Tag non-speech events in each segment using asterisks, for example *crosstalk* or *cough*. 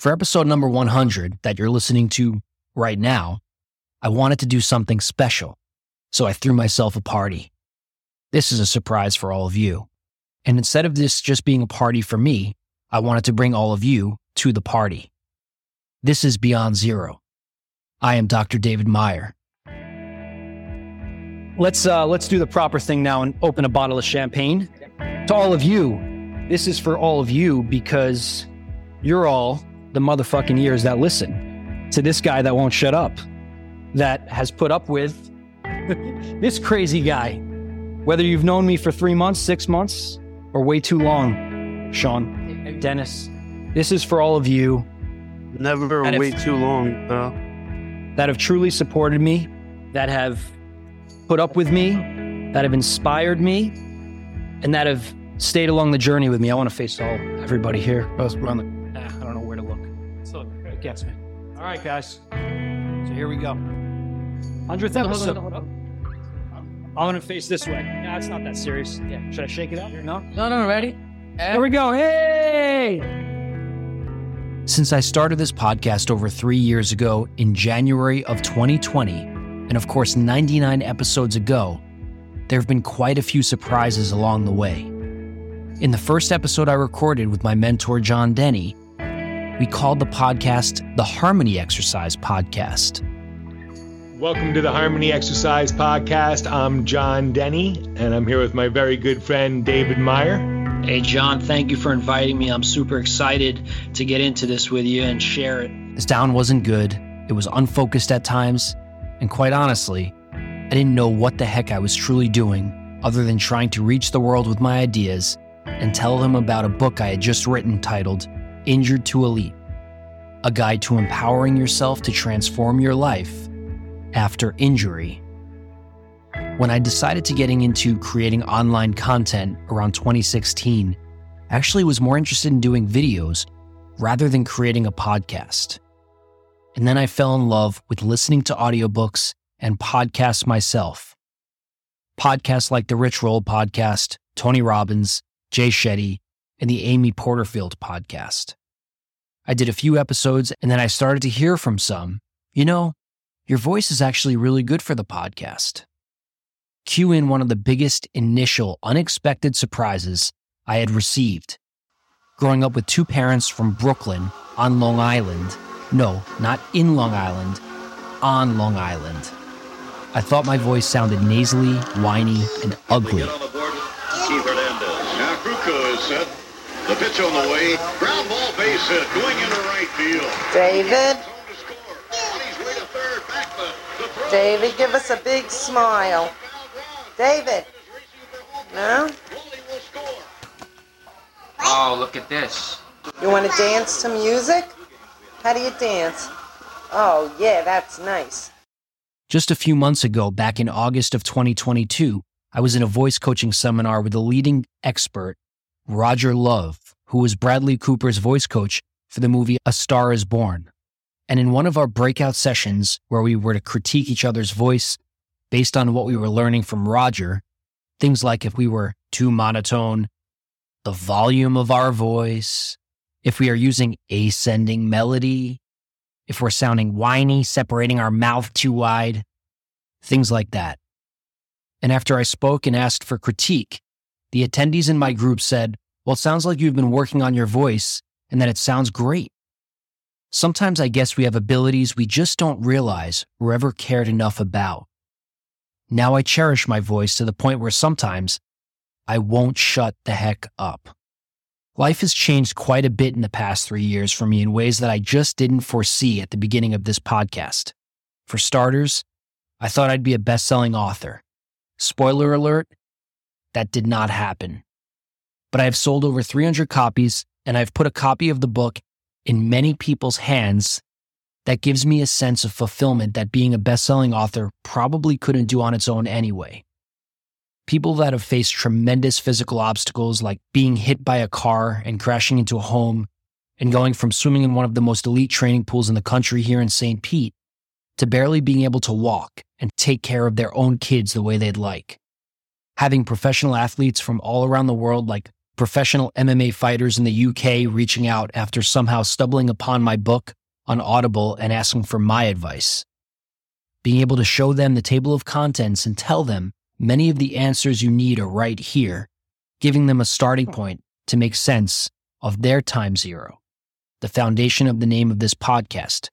For episode number 100 that you're listening to right now, I wanted to do something special, so I threw myself a party. This is a surprise for all of you. And instead of this just being a party for me, I wanted to bring all of you to the party. This is Beyond Zero. I am Dr. David Meyer. Let's uh, let's do the proper thing now and open a bottle of champagne. To all of you, this is for all of you because you're all the motherfucking ears that listen to this guy that won't shut up, that has put up with *laughs* this crazy guy. Whether you've known me for three months, six months, or way too long, Sean, Dennis, this is for all of you Never wait too long, pal. that have truly supported me, that have put up with me, that have inspired me, and that have stayed along the journey with me. I want to face all everybody here. Both it gets me. All right, guys. So here we go. Hundredth episode. I'm gonna face this way. No, it's not that serious. Yeah. Should I shake it up? No. No, no, ready? There we go. Hey! Since I started this podcast over three years ago in January of 2020, and of course 99 episodes ago, there have been quite a few surprises along the way. In the first episode I recorded with my mentor John Denney, we called the podcast the Harmony Exercise Podcast. Welcome to the Harmony Exercise Podcast. I'm John Denney, and I'm here with my very good friend David Meyer. Hey, John, thank you for inviting me. I'm super excited to get into this with you and share it. This down wasn't good. It was unfocused at times. And quite honestly, I didn't know what the heck I was truly doing other than trying to reach the world with my ideas and tell them about a book I had just written titled Injured to Elite A Guide to Empowering Yourself to Transform Your Life After Injury. When I decided to getting into creating online content around 2016, I actually was more interested in doing videos rather than creating a podcast. And then I fell in love with listening to audiobooks and podcasts myself. Podcasts like the Rich Roll podcast, Tony Robbins, Jay Shetty, and the Amy Porterfield podcast. I did a few episodes and then I started to hear from some, you know, your voice is actually really good for the podcast. Cue in one of the biggest initial unexpected surprises I had received. Growing up with two parents from Brooklyn on Long Island. No, not in Long Island, on Long Island. I thought my voice sounded nasally, whiny, and ugly. Get on the board, Keith Hernandez. Now Krukow is set. The pitch on the way. Ground ball base hit going into right field. David, Home to score. On his way to third. Back the, the throw. David, give us a big smile. David, no? Wally will score. Oh, look at this. You want to dance to music? How do you dance? Oh, yeah, that's nice. Just a few months ago, back in August of 2022, I was in a voice coaching seminar with a leading expert, Roger Love, who was Bradley Cooper's voice coach for the movie A Star is Born. And in one of our breakout sessions, where we were to critique each other's voice based on what we were learning from Roger, things like if we were too monotone, the volume of our voice, if we are using ascending melody, if we're sounding whiny, separating our mouth too wide, things like that. And after I spoke and asked for critique, the attendees in my group said, Well, it sounds like you've been working on your voice and that it sounds great. Sometimes I guess we have abilities we just don't realize or ever cared enough about. Now I cherish my voice to the point where sometimes I won't shut the heck up. Life has changed quite a bit in the past three years for me in ways that I just didn't foresee at the beginning of this podcast. For starters, I thought I'd be a best selling author. Spoiler alert, that did not happen. But I have sold over 300 copies and I've put a copy of the book in many people's hands that gives me a sense of fulfillment that being a best selling author probably couldn't do on its own anyway. People that have faced tremendous physical obstacles like being hit by a car and crashing into a home and going from swimming in one of the most elite training pools in the country here in St. Pete to barely being able to walk and take care of their own kids the way they'd like. Having professional athletes from all around the world like professional MMA fighters in the UK reaching out after somehow stumbling upon my book on Audible and asking for my advice. Being able to show them the table of contents and tell them many of the answers you need are right here, giving them a starting hmm. point to make sense of their time zero, the foundation of the name of this podcast,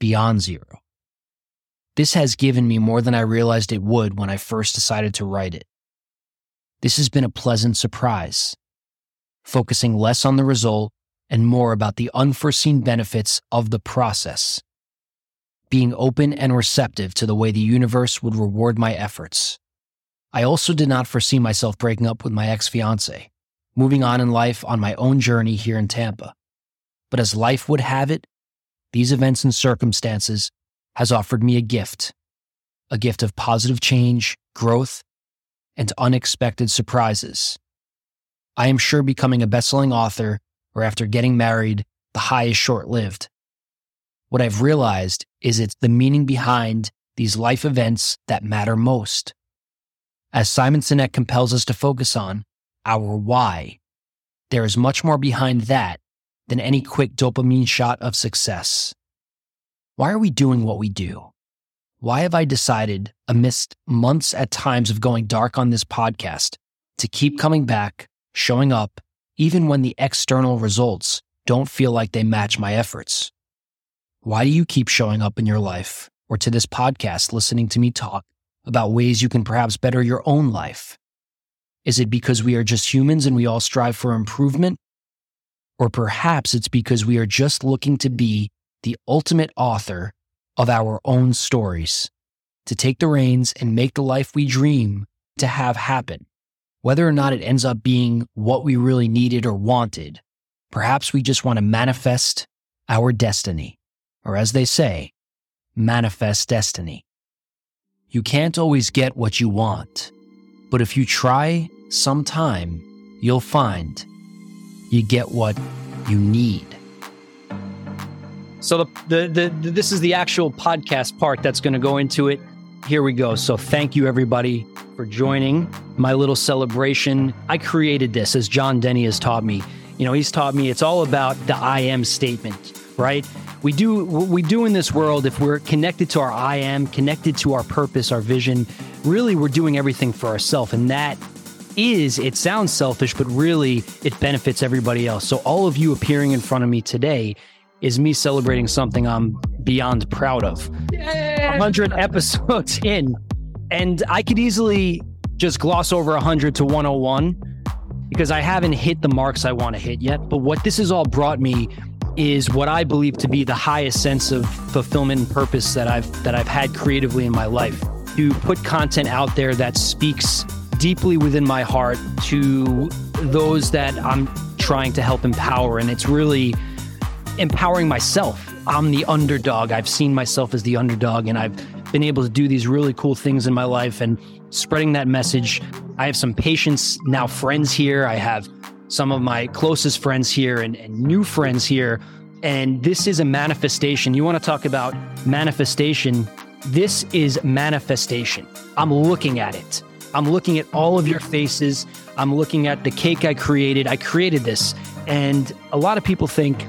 Beyond Zero. This has given me more than I realized it would when I first decided to write it. This has been a pleasant surprise, focusing less on the result and more about the unforeseen benefits of the process, being open and receptive to the way the universe would reward my efforts. I also did not foresee myself breaking up with my ex fiance, moving on in life on my own journey here in Tampa. But as life would have it, these events and circumstances has offered me a gift, a gift of positive change, growth, and unexpected surprises. I am sure becoming a best-selling author or after getting married, the high is short-lived. What I've realized is it's the meaning behind these life events that matter most. As Simon Sinek compels us to focus on, our why, there is much more behind that than any quick dopamine shot of success. Why are we doing what we do? Why have I decided, amidst months at times of going dark on this podcast, to keep coming back, showing up, even when the external results don't feel like they match my efforts? Why do you keep showing up in your life or to this podcast listening to me talk about ways you can perhaps better your own life? Is it because we are just humans and we all strive for improvement? Or perhaps it's because we are just looking to be the ultimate author of our own stories, to take the reins and make the life we dream to have happen. Whether or not it ends up being what we really needed or wanted, perhaps we just want to manifest our destiny, or as they say, manifest destiny. You can't always get what you want, but if you try sometime, you'll find you get what you need. So the, the, the, this is the actual podcast part that's going to go into it. Here we go. So thank you everybody for joining my little celebration. I created this as John Denney has taught me. You know, he's taught me it's all about the I am statement, right? We do what we do in this world if we're connected to our I am, connected to our purpose, our vision, really we're doing everything for ourselves and that is it sounds selfish but really it benefits everybody else. So all of you appearing in front of me today is me celebrating something I'm beyond proud of. 100 episodes *laughs* in, and I could easily just gloss over 100 to 101 because I haven't hit the marks I want to hit yet. But what this has all brought me is what I believe to be the highest sense of fulfillment and purpose that I've that I've had creatively in my life. To put content out there that speaks deeply within my heart to those that I'm trying to help empower and it's really empowering myself. I'm the underdog. I've seen myself as the underdog, and I've been able to do these really cool things in my life and spreading that message. I have some patients, now friends here. I have some of my closest friends here and, and new friends here. And this is a manifestation. You want to talk about manifestation? This is manifestation. I'm looking at it. I'm looking at all of your faces. I'm looking at the cake I created. I created this. And a lot of people think,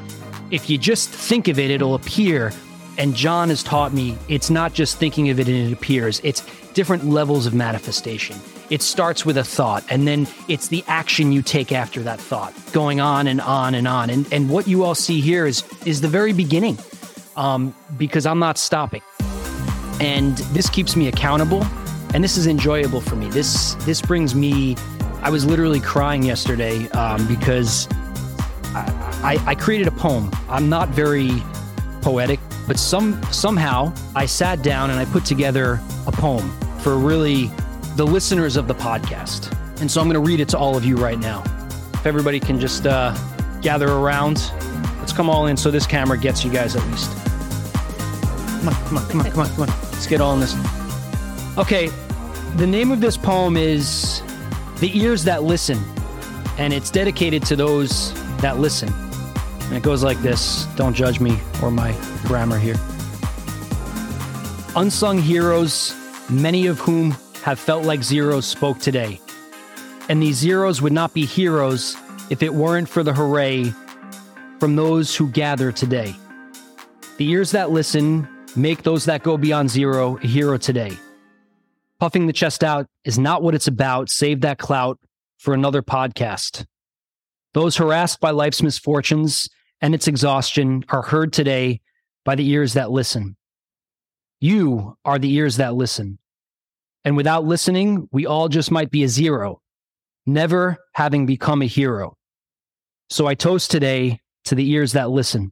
if you just think of it, it'll appear. And John has taught me it's not just thinking of it and it appears, it's different levels of manifestation. It starts with a thought, and then it's the action you take after that thought, going on and on and on. And, and what you all see here is, is the very beginning um, because I'm not stopping. And this keeps me accountable, and this is enjoyable for me. This, this brings me, I was literally crying yesterday um, because I, I created a poem. I'm not very poetic, but some somehow I sat down and I put together a poem for really the listeners of the podcast. And so I'm going to read it to all of you right now. If everybody can just uh, gather around, let's come all in so this camera gets you guys at least. Come on, come on, come on, come on, come on. Let's get all in this. Okay, the name of this poem is The Ears That Listen, and it's dedicated to those that listen. And it goes like this Don't judge me or my grammar here. Unsung heroes, many of whom have felt like zeros, spoke today. And these zeros would not be heroes if it weren't for the hooray from those who gather today. The ears that listen make those that go beyond zero a hero today. Puffing the chest out is not what it's about. Save that clout for another podcast. Those harassed by life's misfortunes and its exhaustion are heard today by the ears that listen. You are the ears that listen. And without listening, we all just might be a zero, never having become a hero. So I toast today to the ears that listen.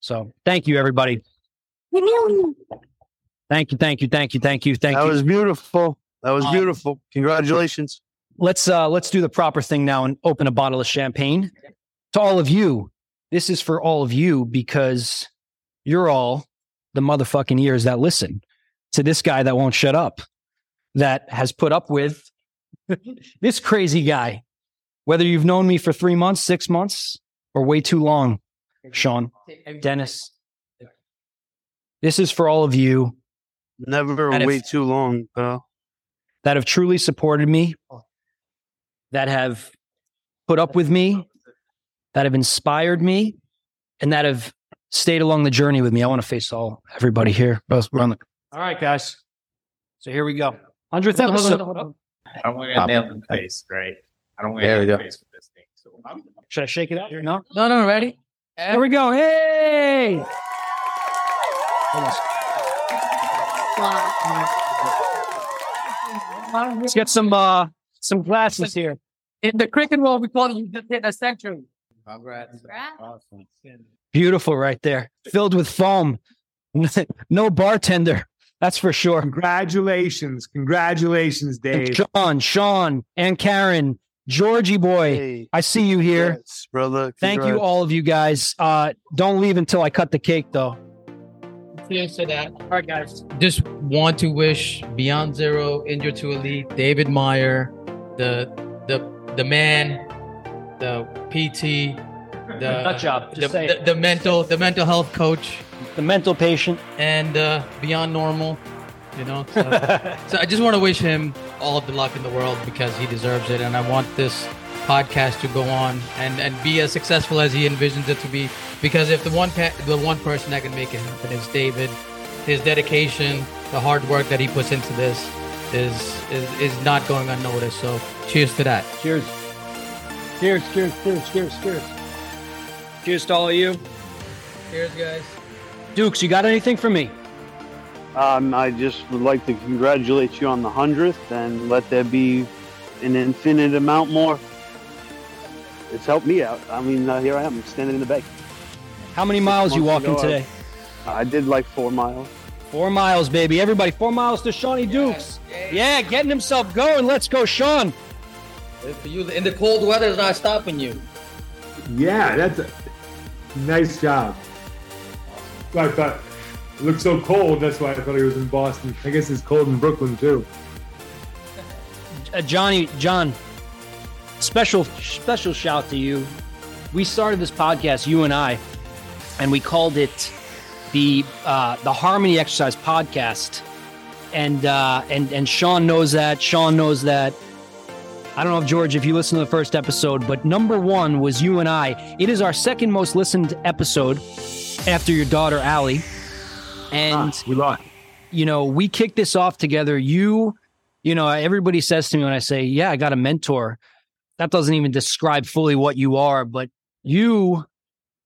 So thank you, everybody. Thank you, thank you, thank you, thank you, thank that you. was beautiful. That was Um, beautiful. Congratulations. let's uh let's do the proper thing now and open a bottle of champagne to all of you this is for all of you because you're all the motherfucking ears that listen to this guy that won't shut up that has put up with *laughs* this crazy guy whether you've known me for three months six months or way too long sean dennis this is for all of you Never if- wait too long, pal. that have truly supported me, that have put up with me, that have inspired me, and that have stayed along the journey with me. I want to face all everybody here. Both we're on the. All right, guys. So here we go. Hundredth episode. I don't want to nail in the face, right? I don't want to There we nail in the face with this thing. So I'm Should I shake it out? Here? No. No, no, ready? Here we go. Hey. Let's get some uh some glasses here. In the cricket world, we call it you just hit a century. Congrats. Awesome. Beautiful right there. Filled with foam. *laughs* no bartender. That's for sure. Congratulations. Congratulations, And Dave. Sean, Sean, and Karen, Georgie boy, Hey, I see you here. yes, brother. Thank you all of you guys. Uh, don't leave until I cut the cake, though. Cheers to that. All right, guys. just want to wish Beyond Zero, Injured to Elite, David Meyer, the the the man, the PT, the Nut job. the, say the, the mental the mental health coach, The mental patient. and uh, Beyond Normal. You know, so, *laughs* so I just want to wish him all the luck in the world because he deserves it, and I want this podcast to go on and and be as successful as he envisions it to be. Because if the one pa- the one person that can make it happen is David, his dedication, the hard work that he puts into this is is, is not going unnoticed. So cheers to that. Cheers. Cheers, cheers, cheers, cheers, cheers. Cheers to all of you. Cheers, guys. Dukes, you got anything for me? Um, I just would like to congratulate you on the hundredth, and let there be an infinite amount more. It's helped me out. I mean, uh, here I am standing in the bay. How many miles you walking ago, today? I did like four miles. Four miles, baby. Everybody, four miles to Shawnee Dukes. Yeah, getting himself going. Let's go, Sean. For you, in the cold weather, is not stopping you. Yeah, that's a nice job. I thought it looked so cold. That's why I thought he was in Boston. I guess it's cold in Brooklyn too. *laughs* uh, Johnny, John, special special shout to you. We started this podcast, you and I, and we called it the uh, the Harmony Exercise Podcast. And uh, and and Sean knows that. Sean knows that. I don't know if George, if you listened to the first episode, but number one was you and I. It is our second most listened episode after your daughter Allie. And We lost. you know, we kicked this off together. You, you know, everybody says to me when I say, Yeah, I got a mentor. That doesn't even describe fully what you are, but you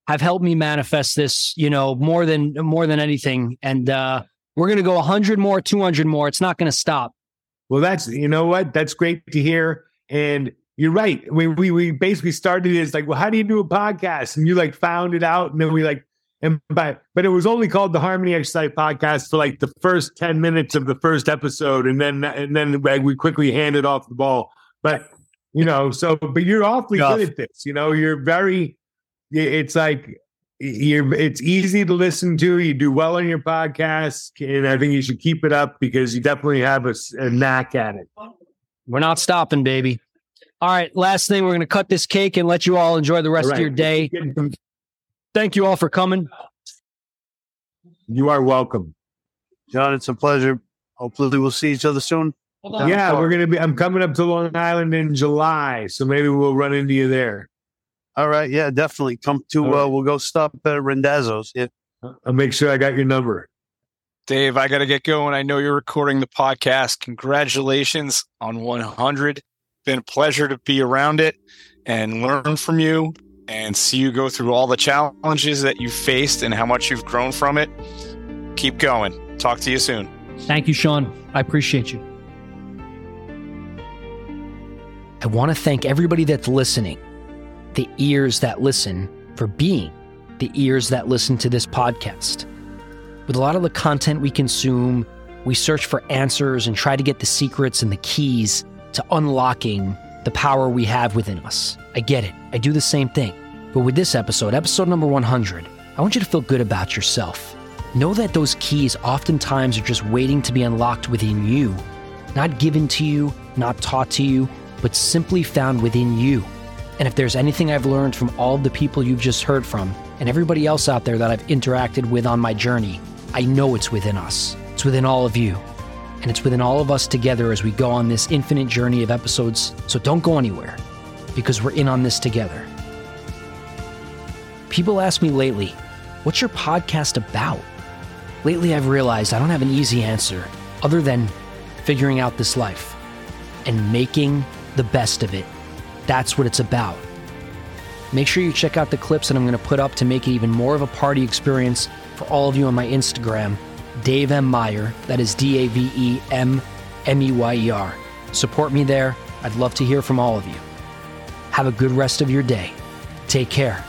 have helped me manifest this, you know, more than more than anything. And uh we're gonna go 100 more, 200 more. It's not gonna stop. Well, that's you know what? That's great to hear. And you're right. We we we basically started as like, well, how do you do a podcast? And you like found it out, and then we like and by but it was only called the Harmony Exercise Podcast for like the first 10 minutes of the first episode, and then and then like, we quickly handed off the ball. But you know, so but you're awfully Tough. good at this. You know, you're very it's like you're it's easy to listen to. You do well on your podcast, and I think you should keep it up because you definitely have a knack at it. We're not stopping, baby. All right, last thing, we're gonna cut this cake and let you all enjoy the rest All of your day. Thank you all for coming. You are welcome. John, it's a pleasure. Hopefully, we'll see each other soon. Hold on. Yeah, we're gonna be. I'm coming up to Long Island in July, so maybe we'll run into you there. All right. Yeah, definitely. Come to, All right. uh, we'll go stop at Randazzo's. Yeah. I'll make sure I got your number. Dave, I got to get going. I know you're recording the podcast. Congratulations on 100. Been a pleasure to be around it and learn from you and see you go through all the challenges that you've faced and how much you've grown from it. Keep going. Talk to you soon. Thank you, Sean. I appreciate you. I want to thank everybody that's listening, the ears that listen, for being the ears that listen to this podcast. With a lot of the content we consume, we search for answers and try to get the secrets and the keys to unlocking the power we have within us. I get it. I do the same thing. But with this episode, episode number 100, I want you to feel good about yourself. Know that those keys oftentimes are just waiting to be unlocked within you, not given to you, not taught to you, but simply found within you. And if there's anything I've learned from all the people you've just heard from and everybody else out there that I've interacted with on my journey, I know it's within us. It's within all of you. And it's within all of us together as we go on this infinite journey of episodes. So don't go anywhere because we're in on this together. People ask me lately, what's your podcast about? Lately, I've realized I don't have an easy answer other than figuring out this life and making the best of it. That's what it's about. Make sure you check out the clips that I'm going to put up to make it even more of a party experience for all of you on my Instagram, Dave M. Meyer. That is D A V E M M E Y E R. Support me there. I'd love to hear from all of you. Have a good rest of your day. Take care.